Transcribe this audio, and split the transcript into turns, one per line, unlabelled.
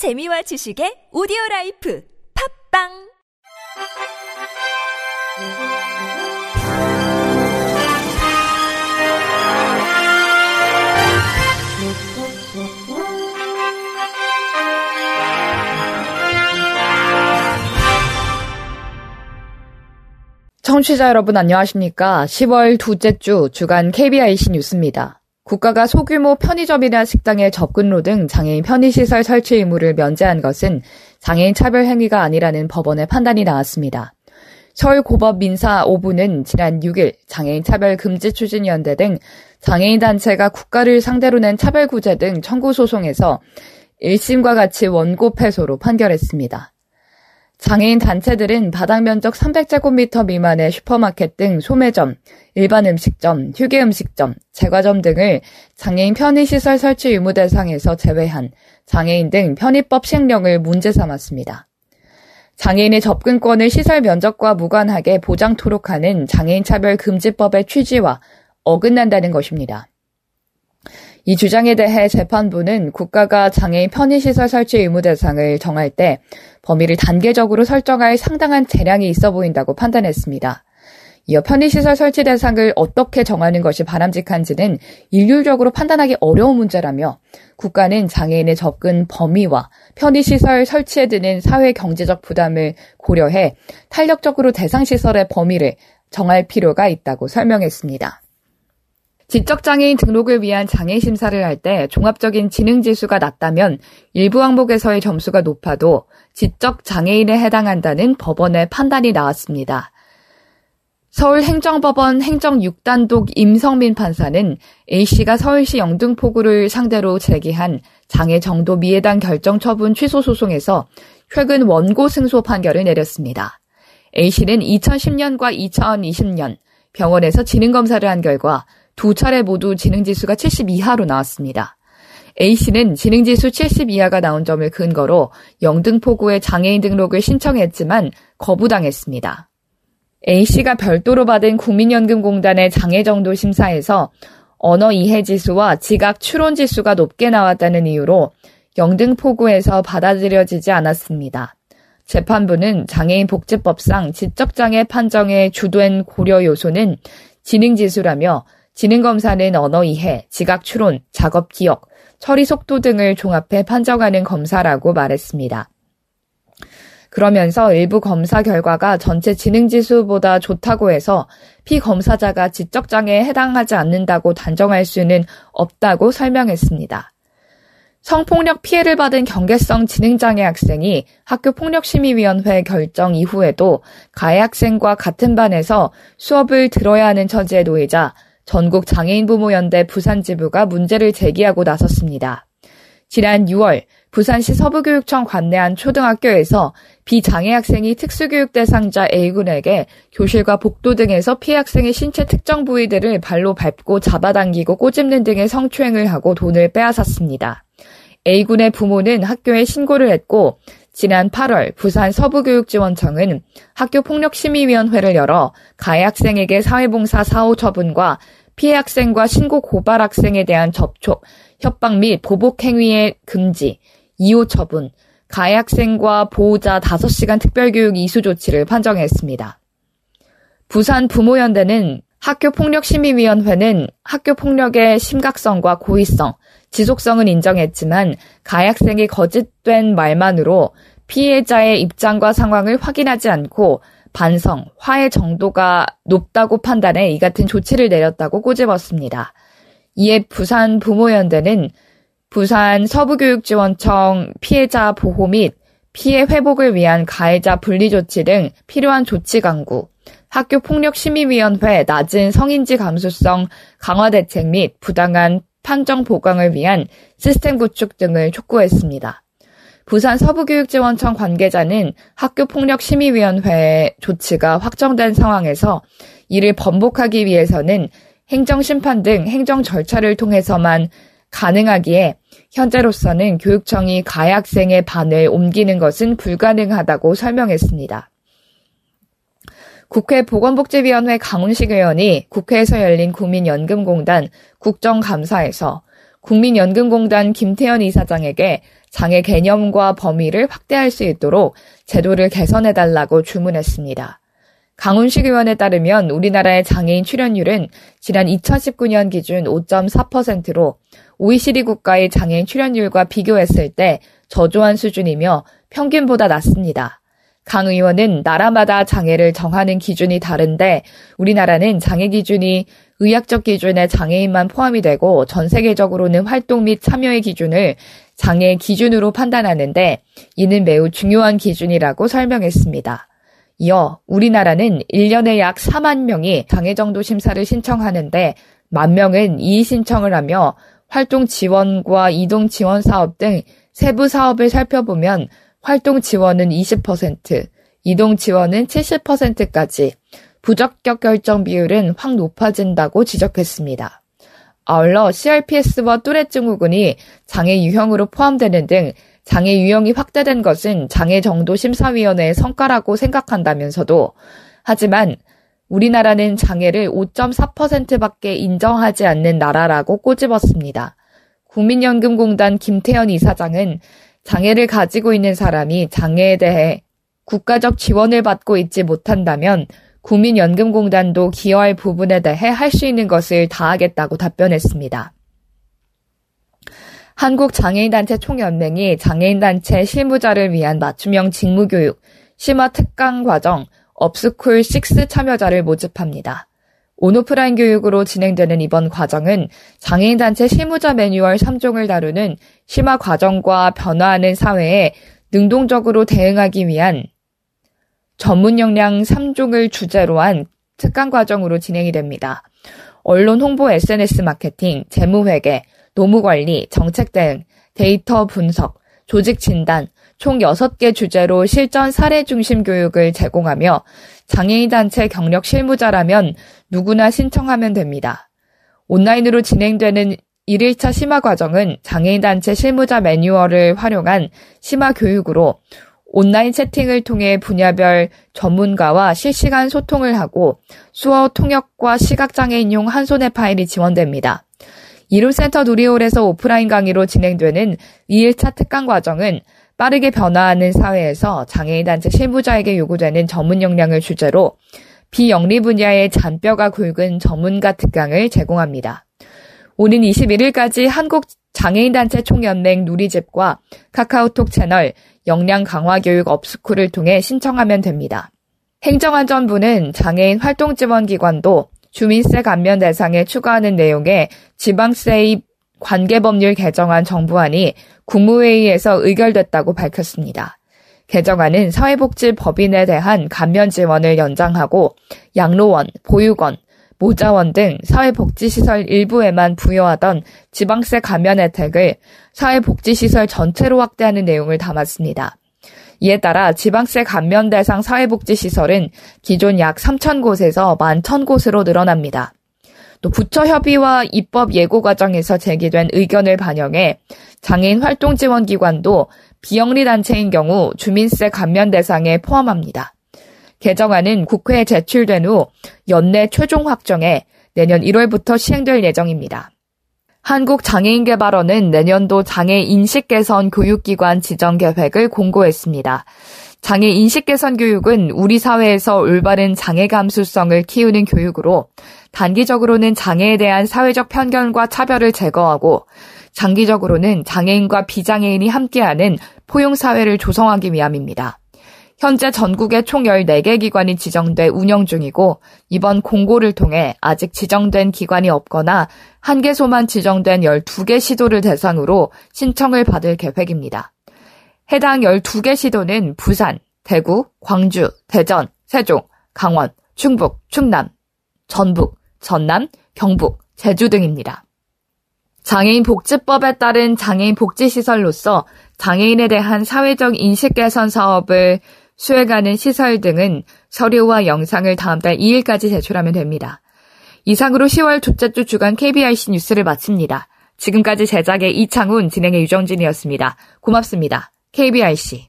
재미와 지식의 오디오 라이프 팝빵
청취자 여러분 안녕하십니까? 10월 둘째 주 주간 KBIC 뉴스입니다. 국가가 소규모 편의점이나 식당의 접근로 등 장애인 편의시설 설치 의무를 면제한 것은 장애인 차별 행위가 아니라는 법원의 판단이 나왔습니다. 서울고법 민사 5부는 지난 6일 장애인 차별 금지 추진연대 등 장애인 단체가 국가를 상대로 낸 차별 구제 등 청구 소송에서 1심과 같이 원고 패소로 판결했습니다. 장애인 단체들은 바닥 면적 300제곱미터 미만의 슈퍼마켓 등 소매점, 일반 음식점, 휴게 음식점, 제과점 등을 장애인 편의시설 설치 의무 대상에서 제외한 장애인 등 편의법 시행령을 문제 삼았습니다. 장애인의 접근권을 시설 면적과 무관하게 보장토록 하는 장애인 차별 금지법의 취지와 어긋난다는 것입니다. 이 주장에 대해 재판부는 국가가 장애인 편의시설 설치 의무 대상을 정할 때 범위를 단계적으로 설정할 상당한 재량이 있어 보인다고 판단했습니다. 이어 편의시설 설치 대상을 어떻게 정하는 것이 바람직한지는 일률적으로 판단하기 어려운 문제라며 국가는 장애인의 접근 범위와 편의시설 설치에 드는 사회 경제적 부담을 고려해 탄력적으로 대상시설의 범위를 정할 필요가 있다고 설명했습니다. 지적장애인 등록을 위한 장애 심사를 할 때 종합적인 지능 지수가 낮다면 일부 항목에서의 점수가 높아도 지적 장애인에 해당한다는 법원의 판단이 나왔습니다. 서울행정법원 행정 6단독 임성민 판사는 A씨가 서울시 영등포구를 상대로 제기한 장애 정도 미해당 결정 처분 취소 소송에서 최근 원고 승소 판결을 내렸습니다. A씨는 2010년과 2020년 병원에서 지능검사를 한 결과 두 차례 모두 지능지수가 70 이하로 나왔습니다. A씨는 지능지수 70 이하가 나온 점을 근거로 영등포구의 장애인 등록을 신청했지만 거부당했습니다. A씨가 별도로 받은 국민연금공단의 장애정도 심사에서 언어 이해 지수와 지각 추론 지수가 높게 나왔다는 이유로 영등포구에서 받아들여지지 않았습니다. 재판부는 장애인 복지법상 지적장애 판정에 주된 고려 요소는 지능지수라며 지능검사는 언어 이해, 지각 추론, 작업 기억, 처리 속도 등을 종합해 판정하는 검사라고 말했습니다. 그러면서 일부 검사 결과가 전체 지능 지수보다 좋다고 해서 피검사자가 지적장애에 해당하지 않는다고 단정할 수는 없다고 설명했습니다. 성폭력 피해를 받은 경계성 지능장애 학생이 학교폭력심의위원회 결정 이후에도 가해 학생과 같은 반에서 수업을 들어야 하는 처지에 놓이자 전국 장애인 부모연대 부산지부가 문제를 제기하고 나섰습니다. 지난 6월 부산시 서부교육청 관내한 초등학교에서 비장애 학생이 특수교육 대상자 A군에게 교실과 복도 등에서 피해 학생의 신체 특정 부위들을 발로 밟고 잡아당기고 꼬집는 등의 성추행을 하고 돈을 빼앗았습니다. A군의 부모는 학교에 신고를 했고 지난 8월 부산 서부교육지원청은 학교폭력심의위원회를 열어 가해 학생에게 사회봉사 사후 처분과 피해 학생과 신고 고발 학생에 대한 접촉, 협박 및 보복 행위의 금지, 이호 처분, 가해 학생과 보호자 5시간 특별교육 이수 조치를 판정했습니다. 부산 부모연대는 학교폭력심의위원회는 학교폭력의 심각성과 고의성, 지속성은 인정했지만 가해 학생이 거짓된 말만으로 피해자의 입장과 상황을 확인하지 않고 반성, 화해 정도가 높다고 판단해 이 같은 조치를 내렸다고 꼬집었습니다. 이에 부산 부모연대는 부산 서부교육지원청 피해자 보호 및 피해 회복을 위한 가해자 분리 조치 등 필요한 조치 강구, 학교 폭력 심의위원회 낮은 성인지 감수성 강화 대책 및 부당한 판정 보강을 위한 시스템 구축 등을 촉구했습니다. 부산 서부교육지원청 관계자는 학교폭력심의위원회 조치가 확정된 상황에서 이를 번복하기 위해서는 행정심판 등 행정 절차를 통해서만 가능하기에 현재로서는 교육청이 가해 학생의 반을 옮기는 것은 불가능하다고 설명했습니다. 국회 보건복지위원회 강훈식 의원이 국회에서 열린 국민연금공단 국정감사에서 국민연금공단 김태현 이사장에게 장애 개념과 범위를 확대할 수 있도록 제도를 개선해달라고 주문했습니다. 강훈식 의원에 따르면 우리나라의 장애인 출연율은 지난 2019년 기준 5.4%로 OECD 국가의 장애인 출연율과 비교했을 때 저조한 수준이며 평균보다 낮습니다. 강 의원은 나라마다 장애를 정하는 기준이 다른데 우리나라는 장애 기준이 의학적 기준에 장애인만 포함이 되고 전 세계적으로는 활동 및 참여의 기준을 장애 기준으로 판단하는데 이는 매우 중요한 기준이라고 설명했습니다. 이어 우리나라는 1년에 약 4만 명이 장애 정도 심사를 신청하는데 만 명은 이의 신청을 하며 활동 지원과 이동 지원 사업 등 세부 사업을 살펴보면 활동 지원은 20%, 이동 지원은 70%까지 부적격 결정 비율은 확 높아진다고 지적했습니다. 아울러 CRPS와 뚜렛 증후군이 장애 유형으로 포함되는 등 장애 유형이 확대된 것은 장애 정도 심사위원회의 성과라고 생각한다면서도 하지만 우리나라는 장애를 5.4%밖에 인정하지 않는 나라라고 꼬집었습니다. 국민연금공단 김태현 이사장은 장애를 가지고 있는 사람이 장애에 대해 국가적 지원을 받고 있지 못한다면 국민연금공단도 기여할 부분에 대해 할 수 있는 것을 다하겠다고 답변했습니다. 한국장애인단체 총연맹이 장애인단체 실무자를 위한 맞춤형 직무교육, 심화 특강 과정, 업스쿨 6 참여자를 모집합니다. 온오프라인 교육으로 진행되는 이번 과정은 장애인단체 실무자 매뉴얼 3종을 다루는 심화 과정과 변화하는 사회에 능동적으로 대응하기 위한 전문 역량 3종을 주제로 한 특강 과정으로 진행이 됩니다. 언론 홍보 SNS 마케팅, 재무회계, 노무관리, 정책 대응, 데이터 분석, 조직 진단, 총 6개 주제로 실전 사례 중심 교육을 제공하며 장애인 단체 경력 실무자라면 누구나 신청하면 됩니다. 온라인으로 진행되는 1일차 심화 과정은 장애인 단체 실무자 매뉴얼을 활용한 심화 교육으로 온라인 채팅을 통해 분야별 전문가와 실시간 소통을 하고 수어 통역과 시각장애인용 한손에 파일이 지원됩니다. 이룸센터 누리홀에서 오프라인 강의로 진행되는 2일차 특강 과정은 빠르게 변화하는 사회에서 장애인 단체 실무자에게 요구되는 전문 역량을 주제로 비영리 분야의 잔뼈가 굵은 전문가 특강을 제공합니다. 오는 21일까지 한국 장애인단체 총연맹 누리집과 카카오톡 채널 역량 강화 교육 업스쿨을 통해 신청하면 됩니다. 행정안전부는 장애인 활동 지원 기관도 주민세 감면 대상에 추가하는 내용의 지방세입 관계법률 개정안 정부안이 국무회의에서 의결됐다고 밝혔습니다. 개정안은 사회복지법인에 대한 감면 지원을 연장하고 양로원, 보육원, 모자원 등 사회복지시설 일부에만 부여하던 지방세 감면 혜택을 사회복지시설 전체로 확대하는 내용을 담았습니다. 이에 따라 지방세 감면 대상 사회복지시설은 기존 약 3천 곳에서 1만 1천 곳으로 늘어납니다. 또 부처 협의와 입법 예고 과정에서 제기된 의견을 반영해 장애인 활동 지원 기관도 비영리 단체인 경우 주민세 감면 대상에 포함합니다. 개정안은 국회에 제출된 후 연내 최종 확정해 내년 1월부터 시행될 예정입니다. 한국장애인개발원은 내년도 장애 인식 개선 교육기관 지정 계획을 공고했습니다. 장애 인식 개선 교육은 우리 사회에서 올바른 장애 감수성을 키우는 교육으로 단기적으로는 장애에 대한 사회적 편견과 차별을 제거하고 장기적으로는 장애인과 비장애인이 함께하는 포용사회를 조성하기 위함입니다. 현재 전국에 총 14개 기관이 지정돼 운영 중이고 이번 공고를 통해 아직 지정된 기관이 없거나 한 개소만 지정된 12개 시도를 대상으로 신청을 받을 계획입니다. 해당 12개 시도는 부산, 대구, 광주, 대전, 세종, 강원, 충북, 충남, 전북, 전남, 경북, 제주 등입니다. 장애인 복지법에 따른 장애인 복지시설로서 장애인에 대한 사회적 인식 개선 사업을 수행하는 시설 등은 서류와 영상을 다음 달 2일까지 제출하면 됩니다. 이상으로 10월 둘째 주 주간 KBIC 뉴스를 마칩니다. 지금까지 제작의 이창훈, 진행의 유정진이었습니다. 고맙습니다. KBIC.